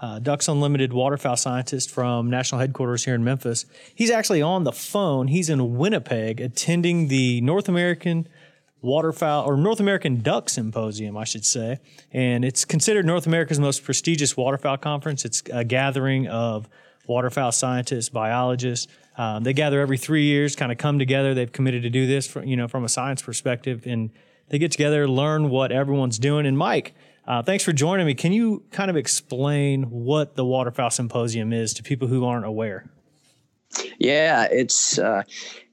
uh, Ducks Unlimited waterfowl scientist from national headquarters here in Memphis. He's actually on the phone. He's in Winnipeg attending the North American waterfowl or North American Duck Symposium, I should say. And it's considered North America's most prestigious waterfowl conference. It's a gathering of waterfowl scientists, biologists. Um, they gather every three years, kind of come together. They've committed to do this, for, you know, from a science perspective, and they get together, learn what everyone's doing. And Mike, uh, thanks for joining me. Can you kind of explain what the Waterfowl Symposium is to people who aren't aware? Yeah, it's uh,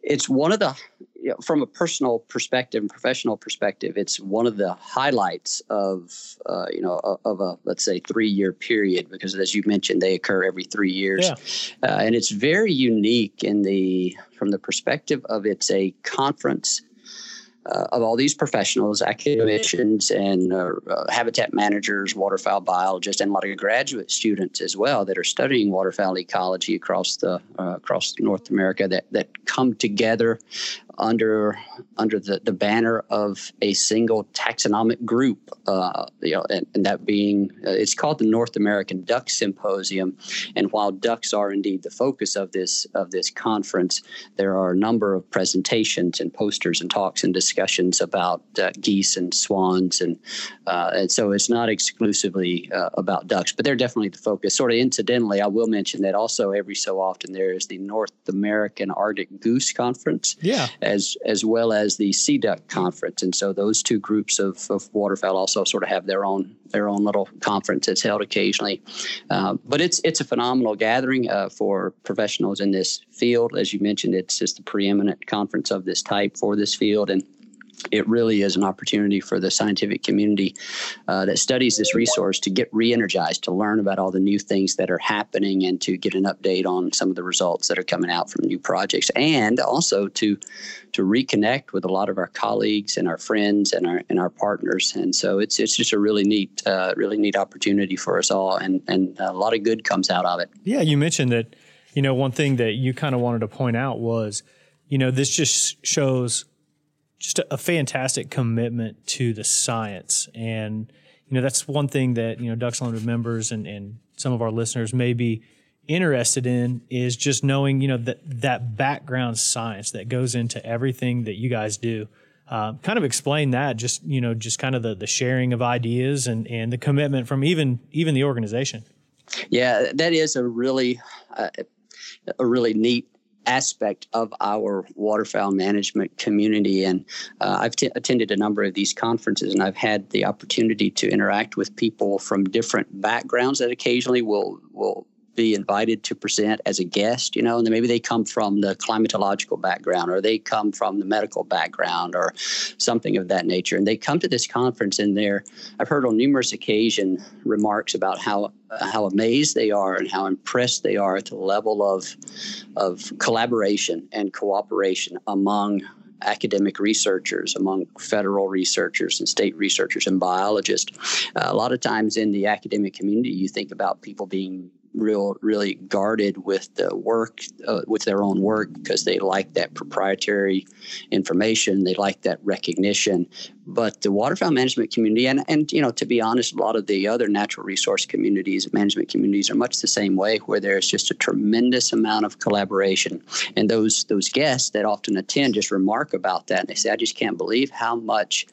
it's one of the you know, from a personal perspective and professional perspective, it's one of the highlights of uh, you know of a let's say three year period because as you mentioned, they occur every three years, yeah. uh, and it's very unique in the from the perspective of it's a conference uh, of all these professionals, academicians, and uh, uh, habitat managers, waterfowl biologists, and a lot of graduate students as well that are studying waterfowl ecology across the uh, across North America that that come together under under the, the banner of a single taxonomic group, uh, you know, and, and that being uh, it's called the North American Duck Symposium. And while ducks are indeed the focus of this of this conference, there are a number of presentations and posters and talks and discussions about uh, geese and swans, and uh, and so it's not exclusively uh, about ducks, but they're definitely the focus. Sort of incidentally, I will mention that also every so often there is the North American Arctic Goose Conference. Yeah as as well as the Sea Duck Conference. And so those two groups of, of waterfowl also sort of have their own their own little conference that's held occasionally. Uh, but it's it's a phenomenal gathering uh, for professionals in this field. As you mentioned, it's just the preeminent conference of this type for this field, and it really is an opportunity for the scientific community uh, that studies this resource to get re-energized to learn about all the new things that are happening and to get an update on some of the results that are coming out from new projects. And also to to reconnect with a lot of our colleagues and our friends and our and our partners. And so it's it's just a really neat uh, really neat opportunity for us all and and a lot of good comes out of it. Yeah you mentioned that you know one thing that you kind of wanted to point out was you know this just shows just a, a, fantastic commitment to the science. And, you know, that's one thing that, you know, Ducks Unlimited members and, and some of our listeners may be interested in is just knowing, you know, that, that background science that goes into everything that you guys do. Uh, kind of explain that, just, you know, just kind of the, the sharing of ideas and, and the commitment from even, even the organization. Yeah, that is a really, uh, a really neat aspect of our waterfowl management community. And uh, I've t- attended a number of these conferences, and I've had the opportunity to interact with people from different backgrounds that occasionally will will be invited to present as a guest, you know, and then maybe they come from the climatological background or they come from the medical background or something of that nature. And they come to this conference and they're, I've heard on numerous occasions remarks about how how amazed they are and how impressed they are at the level of of collaboration and cooperation among academic researchers, among federal researchers and state researchers and biologists. Uh, a lot of times in the academic community, you think about people being real really guarded with the work uh, with their own work because they like that proprietary information they like that recognition. But the waterfowl management community and and you know to be honest a lot of the other natural resource communities management communities are much the same way where there's just a tremendous amount of collaboration. And those those guests that often attend just remark about that and they say i just can't believe how much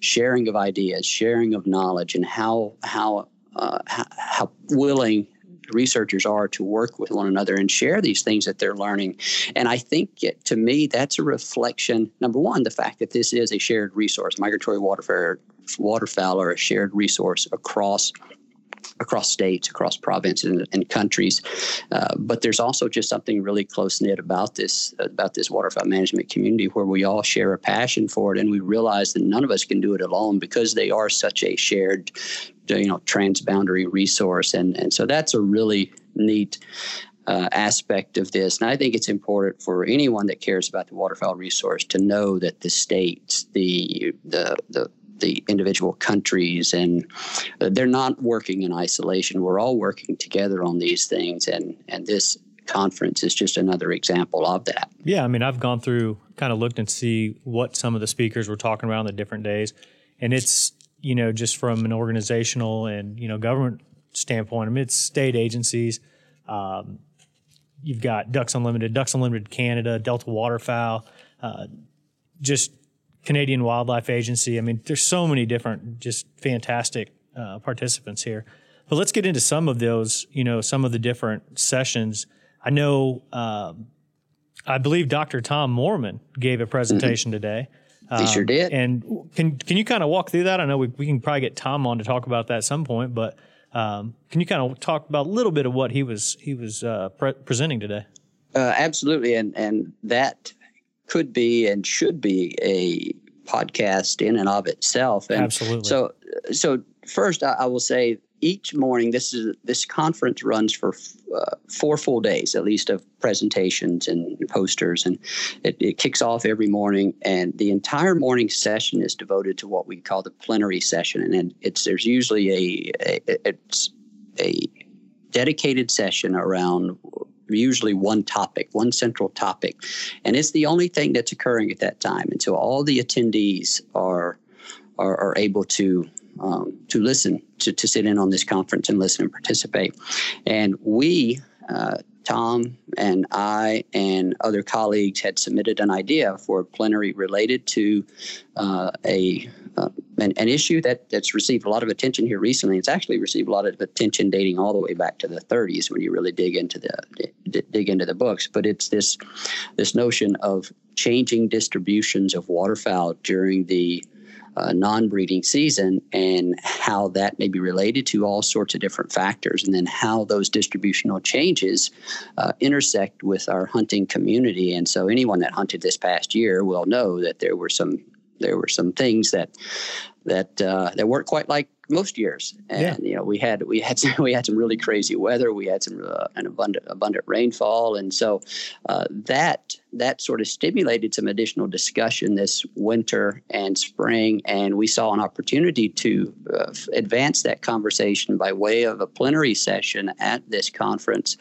sharing of ideas sharing of knowledge and how how uh, how, how willing researchers are to work with one another and share these things that they're learning. And I think it, to me, that's a reflection, number one, the fact that this is a shared resource. Migratory waterfowl, waterfowl are a shared resource across across states, across provinces and, and countries. Uh, but there's also just something really close knit about this about this waterfowl management community where we all share a passion for it, and we realize that none of us can do it alone because they are such a shared, you know, transboundary resource. And and so that's a really neat uh, aspect of this. And I think it's important for anyone that cares about the waterfowl resource to know that the states, the the the the individual countries and uh, they're not working in isolation. We're all working together on these things and and this conference is just another example of that. Yeah i mean i've gone through kind of looked and see what some of the speakers were talking about on the different days and it's you know just from an organizational and you know government standpoint i mean it's state agencies um, you've got Ducks Unlimited, Ducks Unlimited Canada, Delta Waterfowl, uh, just Canadian Wildlife Agency. I mean, there's so many different, just fantastic uh, participants here. But let's get into some of those, you know, some of the different sessions. I know, um, I believe Dr. Tom Moorman gave a presentation mm-hmm. today. Um, he sure um, did. And can can you kind of walk through that? I know we, we can probably get Tom on to talk about that at some point, but um, can you kind of talk about a little bit of what he was he was uh, pre- presenting today? Uh, absolutely, and and that could be and should be a podcast in and of itself. And absolutely. So so first, I, I will say each morning this is this conference runs for uh, four full days at least of presentations and posters and it, it, kicks off every morning and the entire morning session is devoted to what we call the plenary session and it's there's usually a, a it's a dedicated session around usually one topic, one central topic. And it's the only thing that's occurring at that time. And so all the attendees are are, are able to um, to listen, to, to sit in on this conference and listen and participate. And we, uh, Tom and I and other colleagues had submitted an idea for a plenary related to uh, a uh, an, an, issue that, that's received a lot of attention here recently. It's actually received a lot of attention dating all the way back to the 30s when you really dig into the d- dig into the books. But it's this this notion of changing distributions of waterfowl during the uh, non-breeding season and how that may be related to all sorts of different factors and then how those distributional changes uh, intersect with our hunting community and so anyone that hunted this past year will know that there were some there were some things that that uh, that weren't quite like most years. And yeah. you know, we had we had some, we had some really crazy weather. We had some uh, an abundant abundant rainfall, and so uh, that that sort of stimulated some additional discussion this winter and spring. And we saw an opportunity to uh, advance that conversation by way of a plenary session at this conference.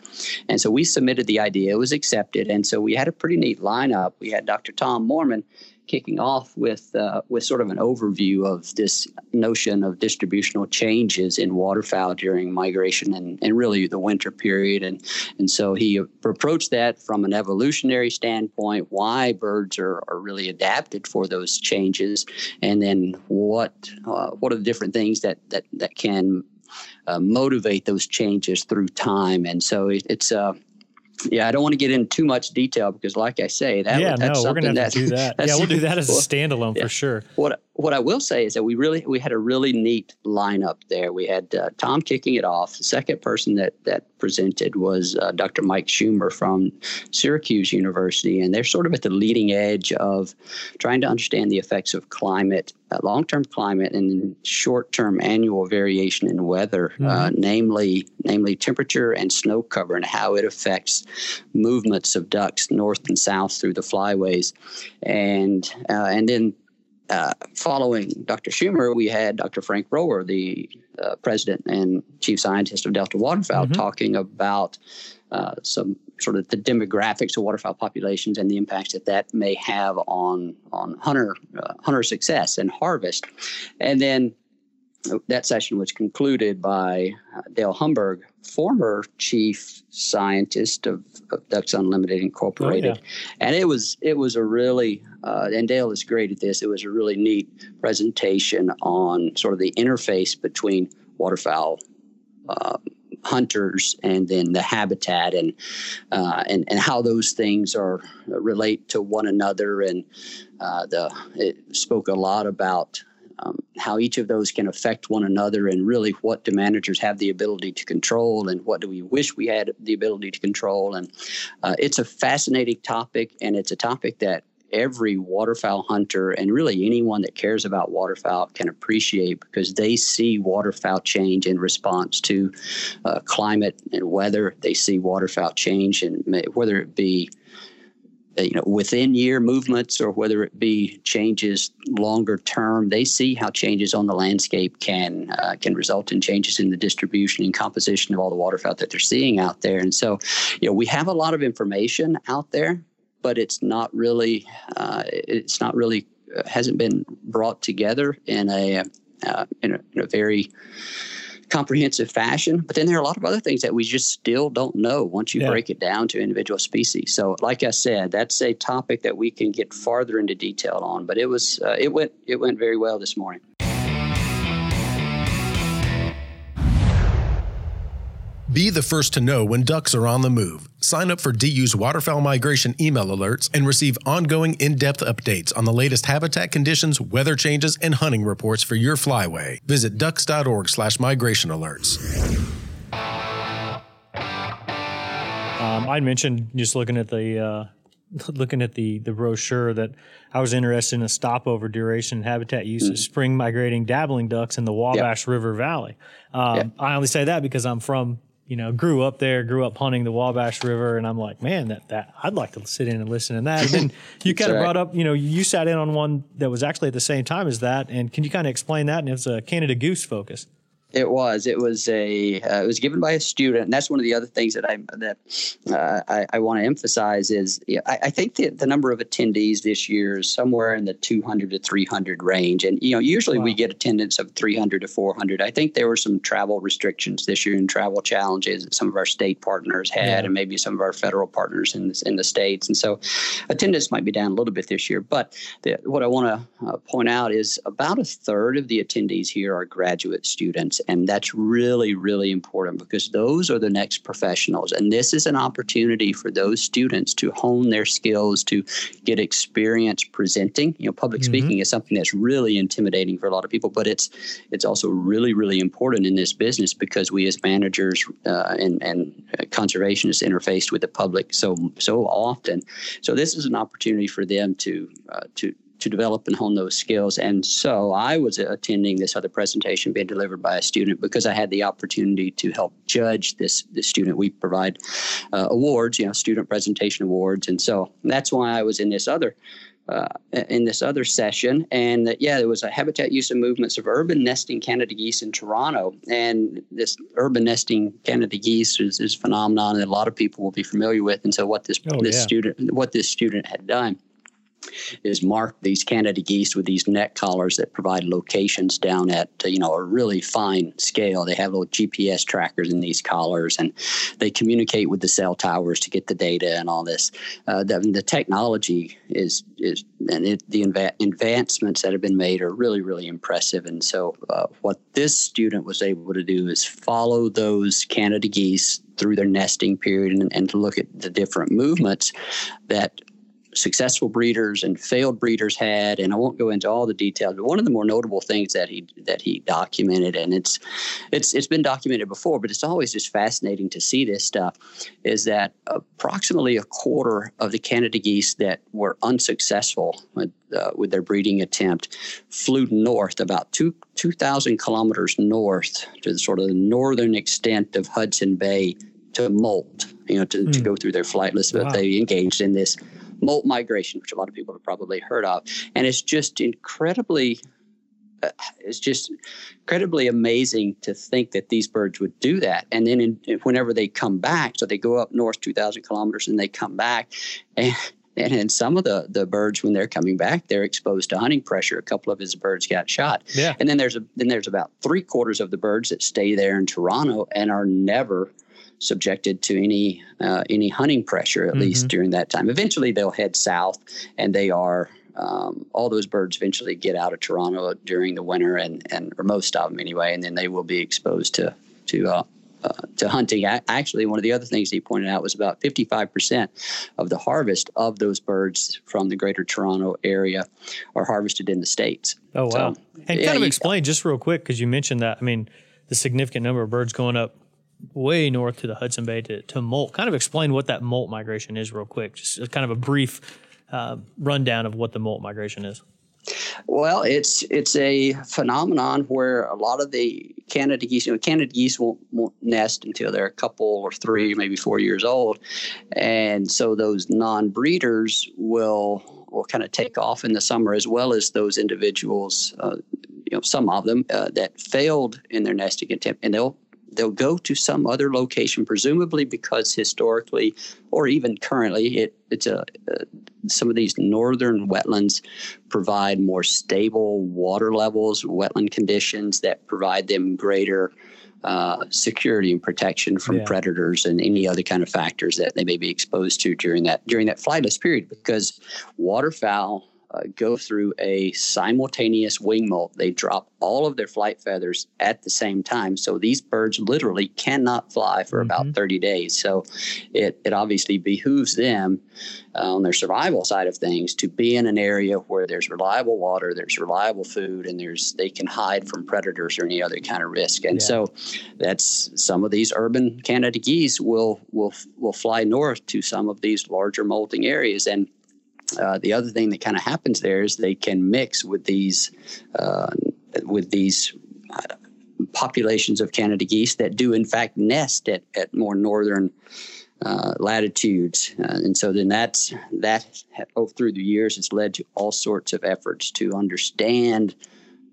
And so we submitted the idea. It was accepted, and so we had a pretty neat lineup. We had Dr. Tom Moorman kicking off with uh, with sort of an overview of this notion of distributional changes in waterfowl during migration and, and really the winter period. And and so he approached that from an evolutionary standpoint why birds are, are really adapted for those changes and then what uh, what are the different things that that that can uh, motivate those changes through time. And so it, it's uh yeah, I don't want to get into too much detail because, like I say, that yeah, that's no, we're gonna have to do that. yeah, we'll do that as a standalone yeah. for sure. What what I will say is that we really we had a really neat lineup there. We had uh, Tom kicking it off. The second person that that presented was uh, Dr. Mike Schummer from Syracuse University, and they're sort of at the leading edge of trying to understand the effects of climate, uh, long-term climate, and short-term annual variation in weather, uh, mm-hmm. namely namely temperature and snow cover, and how it affects movements of ducks north and south through the flyways, and uh, and then uh, following Dr. Schummer, we had Dr. Frank Rohwer, the uh, president and chief scientist of Delta Waterfowl, mm-hmm. talking about uh, some sort of the demographics of waterfowl populations and the impacts that that may have on on hunter uh, hunter success and harvest. And then that session was concluded by uh, Dale Humburg, former chief scientist of, of Ducks Unlimited Incorporated, oh, yeah. and it was it was a really uh, and Dale is great at this. It was a really neat presentation on sort of the interface between waterfowl. Uh, hunters and then the habitat and uh, and and how those things are relate to one another and uh, the it spoke a lot about um, how each of those can affect one another, and really what do managers have the ability to control, and what do we wish we had the ability to control. And uh, it's a fascinating topic, and it's a topic that every waterfowl hunter and really anyone that cares about waterfowl can appreciate because they see waterfowl change in response to uh, climate and weather. They see waterfowl change, and whether it be you know within year movements or whether it be changes longer term they see how changes on the landscape can uh, can result in changes in the distribution and composition of all the waterfowl that they're seeing out there. And so you know we have a lot of information out there but it's not really uh, it's not really uh, hasn't been brought together in a uh, in a, in a very comprehensive fashion. But then there are a lot of other things that we just still don't know once you yeah. break it down to individual species. So, like I said, that's a topic that we can get farther into detail on. But it was uh, it went it went very well this morning. Be the first to know when ducks are on the move. Sign up for DU's waterfowl migration email alerts and receive ongoing in depth updates on the latest habitat conditions, weather changes, and hunting reports for your flyway. Visit ducks.org slash migration alerts. Um, I mentioned just looking at the. Uh, looking at the the brochure that I was interested in a stopover duration habitat use mm. of spring migrating dabbling ducks in the Wabash yep. River Valley. Um, yep. I only say that because I'm from you know, grew up there, grew up hunting the Wabash River, and I'm like, man, that that I'd like to sit in and listen to that. And then you kind of right. brought up, you know, you sat in on one that was actually at the same time as that, and can you kind of explain that? And it was a Canada Goose focus. It was. It was a. Uh, it was given by a student, and that's one of the other things that I that uh, I, I want to emphasize is yeah, I, I, think that the number of attendees this year is somewhere in the 200 to 300 range, and you know usually wow. we get attendance of 300 to 400. I think there were some travel restrictions this year and travel challenges that some of our state partners had, yeah. and maybe some of our federal partners in in the states, and so attendance might be down a little bit this year. But the, what I want to uh, point out is about a third of the attendees here are graduate students and that's really, really important because those are the next professionals. And this is an opportunity for those students to hone their skills, to get experience presenting. You know, public mm-hmm. speaking is something that's really intimidating for a lot of people, but it's it's also really, really important in this business because we as managers uh, and, and conservationists interface with the public so so often. So this is an opportunity for them to uh, to to develop and hone those skills. And so I was attending this other presentation being delivered by a student because I had the opportunity to help judge this this student. We provide uh, awards, you know, student presentation awards, and so that's why I was in this other. Uh, in this other session, and that, yeah, there was a habitat use and movements of urban nesting Canada geese in Toronto, and this urban nesting Canada geese is, is a phenomenon that a lot of people will be familiar with. And so, what this oh, this yeah. student what this student had done is mark these Canada geese with these neck collars that provide locations down at you know a really fine scale. They have little GPS trackers in these collars, and they communicate with the cell towers to get the data and all this. Uh, the, the, technology is is and it, the advancements that have been made are really really impressive. And so, uh, what this student was able to do is follow those Canada geese through their nesting period and, and to look at the different movements that successful breeders and failed breeders had, and I won't go into all the details. But one of the more notable things that he that he documented, and it's it's it's been documented before, but it's always just fascinating to see this stuff, is that approximately a quarter of the Canada geese that were unsuccessful with, uh, with their breeding attempt flew north about two two thousand kilometers north to the sort of the northern extent of Hudson Bay to molt, you know, to, mm. to hmm. go through their flight list. But wow. they engaged in this molt migration, which a lot of people have probably heard of. And it's just incredibly uh, it's just incredibly amazing to think that these birds would do that. And then in, whenever they come back, so they go up north 2,000 kilometers and they come back, and and in some of the the birds when they're coming back, they're exposed to hunting pressure. A couple of his birds got shot. Yeah. And then there's a then there's about three quarters of the birds that stay there in Toronto and are never subjected to any uh, any hunting pressure at mm-hmm. least during that time. Eventually, they'll head south, and they are um, all those birds eventually get out of Toronto during the winter, and and or most of them anyway, and then they will be exposed to to. Uh, uh, to hunting. Actually, one of the other things he pointed out was about 55% of the harvest of those birds from the greater Toronto area are harvested in the States. Oh, wow. So, and yeah, kind of explain just real quick, because you mentioned that. I mean, the significant number of birds going up way north to the Hudson Bay to, to molt. Kind of explain what that molt migration is real quick. Just kind of a brief uh, rundown of what the molt migration is. Well, it's it's a phenomenon where a lot of the Canada geese, you know, Canada geese won't, won't nest until they're a couple or three, maybe four years old, and so those non-breeders will will kind of take off in the summer, as well as those individuals, uh, you know, some of them uh, that failed in their nesting attempt, and they'll they'll go to some other location, presumably because historically or even currently, it, it's a uh, some of these northern wetlands provide more stable water levels, wetland conditions that provide them greater uh, security and protection from yeah. predators and any other kind of factors that they may be exposed to during that during that flightless period. Because waterfowl uh, go through a simultaneous wing molt. They drop all of their flight feathers at the same time. So these birds literally cannot fly for mm-hmm. about 30 days. So it, it obviously behooves them uh, on their survival side of things to be in an area where there's reliable water, there's reliable food, and there's they can hide from predators or any other kind of risk. And yeah. so that's some of these urban Canada geese will will will fly north to some of these larger molting areas and uh, the other thing that kind of happens there is they can mix with these uh, with these uh, populations of Canada geese that do in fact nest at, at more northern uh, latitudes, uh, and so then that's that oh, through the years has led to all sorts of efforts to understand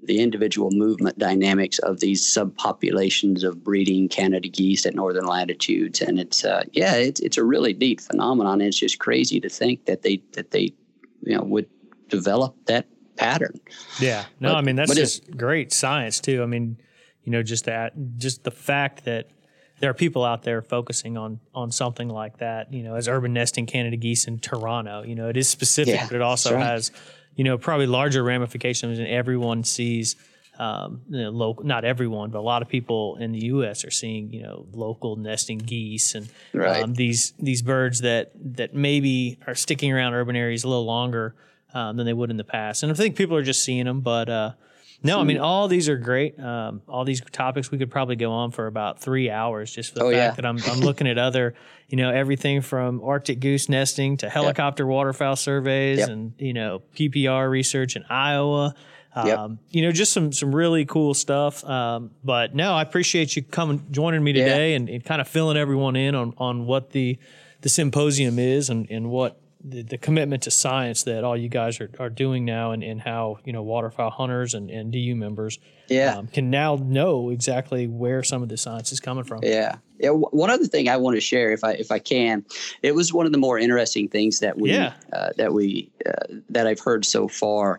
the individual movement dynamics of these subpopulations of breeding Canada geese at northern latitudes, and it's uh, yeah, it's it's a really neat phenomenon. It's just crazy to think that they that they you know would develop that pattern. Yeah, no, but, I mean that's just great science too. I mean, you know, just that just the fact that there are people out there focusing on on something like that. You know, as urban nesting Canada geese in Toronto. You know, it is specific, yeah, but it also right. has you know, probably larger ramifications and everyone sees. Um, you know, local, not everyone, but a lot of people in the U.S. are seeing, you know, local nesting geese and right. um, these these birds that that maybe are sticking around urban areas a little longer um, than they would in the past. And I think people are just seeing them, but uh, no, I mean all these are great. Um, all these topics we could probably go on for about three hours just for the oh, fact yeah. that I'm I'm looking at other, you know, everything from Arctic goose nesting to helicopter yep. waterfowl surveys yep. and you know PPR research in Iowa. Um, yep. You know, just some some really cool stuff. Um, but no, I appreciate you coming joining me today yeah. and, and, kind of filling everyone in on on what the the symposium is and, and what the, the commitment to science that all you guys are, are doing now and, and how you know waterfowl hunters and, and DU members yeah. Um, can now know exactly where some of the science is coming from. Yeah. Yeah. One other thing I want to share, if I if I can, it was one of the more interesting things that we yeah. uh, that we uh, that I've heard so far,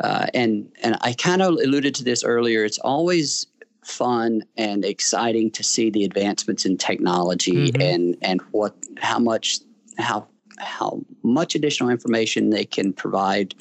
uh, and and I kind of alluded to this earlier. It's always fun and exciting to see the advancements in technology mm-hmm. and and what how much how how much additional information they can provide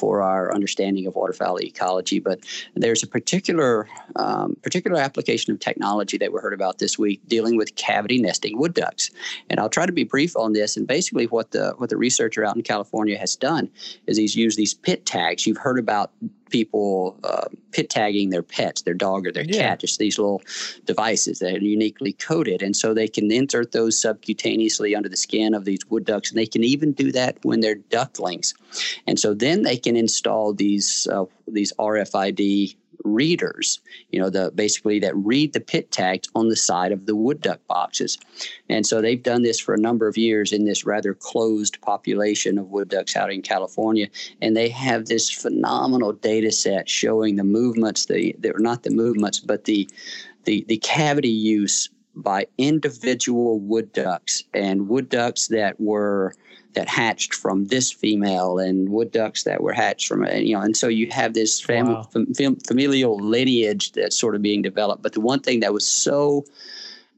for our understanding of waterfowl ecology. But there's a particular um, particular application of technology that we heard about this week dealing with cavity nesting wood ducks. And I'll try to be brief on this. And basically, what the what the researcher out in California has done is he's used these pit tags. You've heard about people uh, pit tagging their pets, their dog or their yeah. cat, just these little devices that are uniquely coated. And so they can insert those subcutaneously under the skin of these wood ducks. And they can even do that when they're ducklings. And so then they can install these, uh, these RFID readers, you know, the basically that read the pit tags on the side of the wood duck boxes. And so they've done this for a number of years in this rather closed population of wood ducks out in California. And they have this phenomenal data set showing the movements, the they're not the movements, but the the the cavity use by individual wood ducks and wood ducks that were that hatched from this female and wood ducks that were hatched from you know and so you have this fam- wow. fam- familial lineage that's sort of being developed but the one thing that was so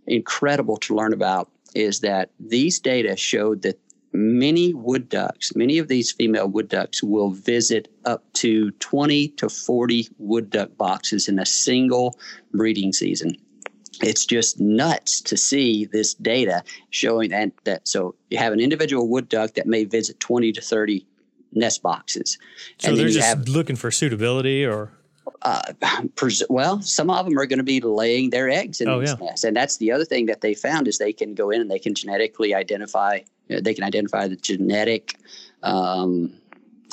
incredible to learn about is that these data showed that many wood ducks many of these female wood ducks will visit up to 20 to 40 wood duck boxes in a single breeding season it's just nuts to see this data showing that, that so you have an individual wood duck that may visit 20 to 30 nest boxes. So they're just have, looking for suitability or? Uh, pres- well, some of them are going to be laying their eggs in oh, these yeah. nests. And that's the other thing that they found is they can go in and they can genetically identify they can identify the genetic um,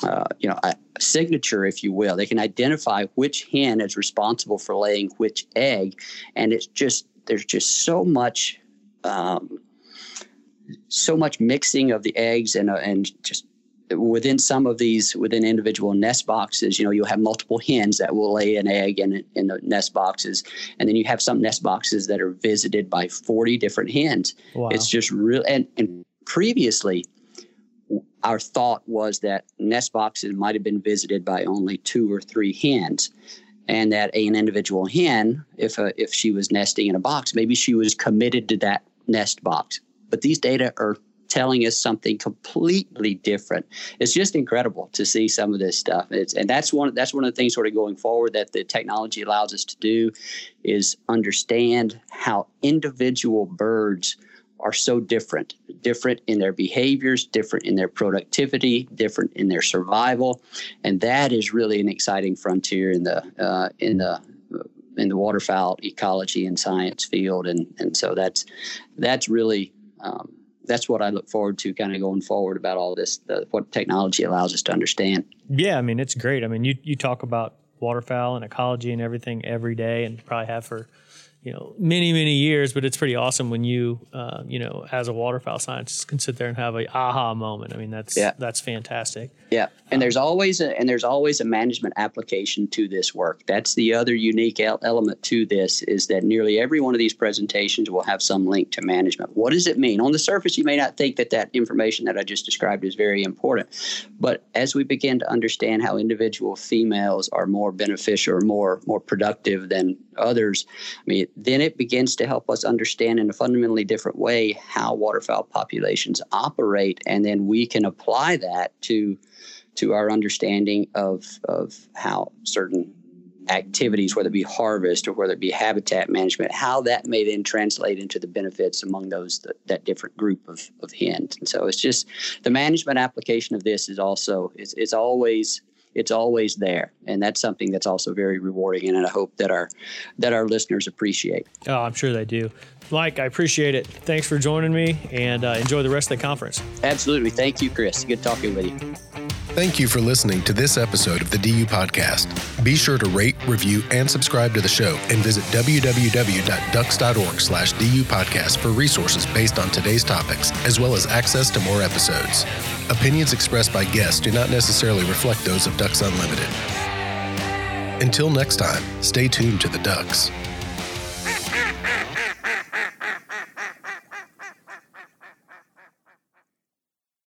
uh, you know, a signature, if you will. They can identify which hen is responsible for laying which egg, and it's just there's just so much, um, so much mixing of the eggs and uh, and just within some of these within individual nest boxes you know you'll have multiple hens that will lay an egg in, in the nest boxes and then you have some nest boxes that are visited by 40 different hens wow. it's just real and, and previously our thought was that nest boxes might have been visited by only two or three hens and that an individual hen if a, if she was nesting in a box maybe she was committed to that nest box. But these data are telling us something completely different. It's just incredible to see some of this stuff. It's, and that's one that's one of the things sort of going forward that the technology allows us to do is understand how individual birds are so different different in their behaviors different in their productivity different in their survival. And that is really an exciting frontier in the uh, in the in the waterfowl ecology and science field. And and so that's that's really um, that's what I look forward to kind of going forward about all this the, what technology allows us to understand. Yeah I mean it's great. I mean you you talk about waterfowl and ecology and everything every day and probably have for you know many many years but it's pretty awesome when you uh, you know as a waterfowl scientist can sit there and have a aha moment. I mean that's yeah. that's fantastic. Yeah. And um, there's always a and there's always a management application to this work. That's the other unique el- element to this is that nearly every one of these presentations will have some link to management. What does it mean? On the surface you may not think that that information that i just described is very important but as we begin to understand how individual females are more beneficial or more more productive than others i mean then it begins to help us understand in a fundamentally different way how waterfowl populations operate, and then we can apply that to to our understanding of of how certain activities, whether it be harvest or whether it be habitat management, how that may then translate into the benefits among those that, that different group of, of hens. And so it's just the management application of this is also is, is always it's always there. And that's something that's also very rewarding and i hope that our that our listeners appreciate. Oh i'm sure they do. Mike i appreciate it. Thanks for joining me and uh, enjoy the rest of the conference. Absolutely. Thank you chris. Good talking with you. Thank you for listening to this episode of the DU Podcast. Be sure to rate, review, and subscribe to the show and visit www.ducks.org slash DU Podcast for resources based on today's topics, as well as access to more episodes. Opinions expressed by guests do not necessarily reflect those of Ducks Unlimited. Until next time, stay tuned to the Ducks.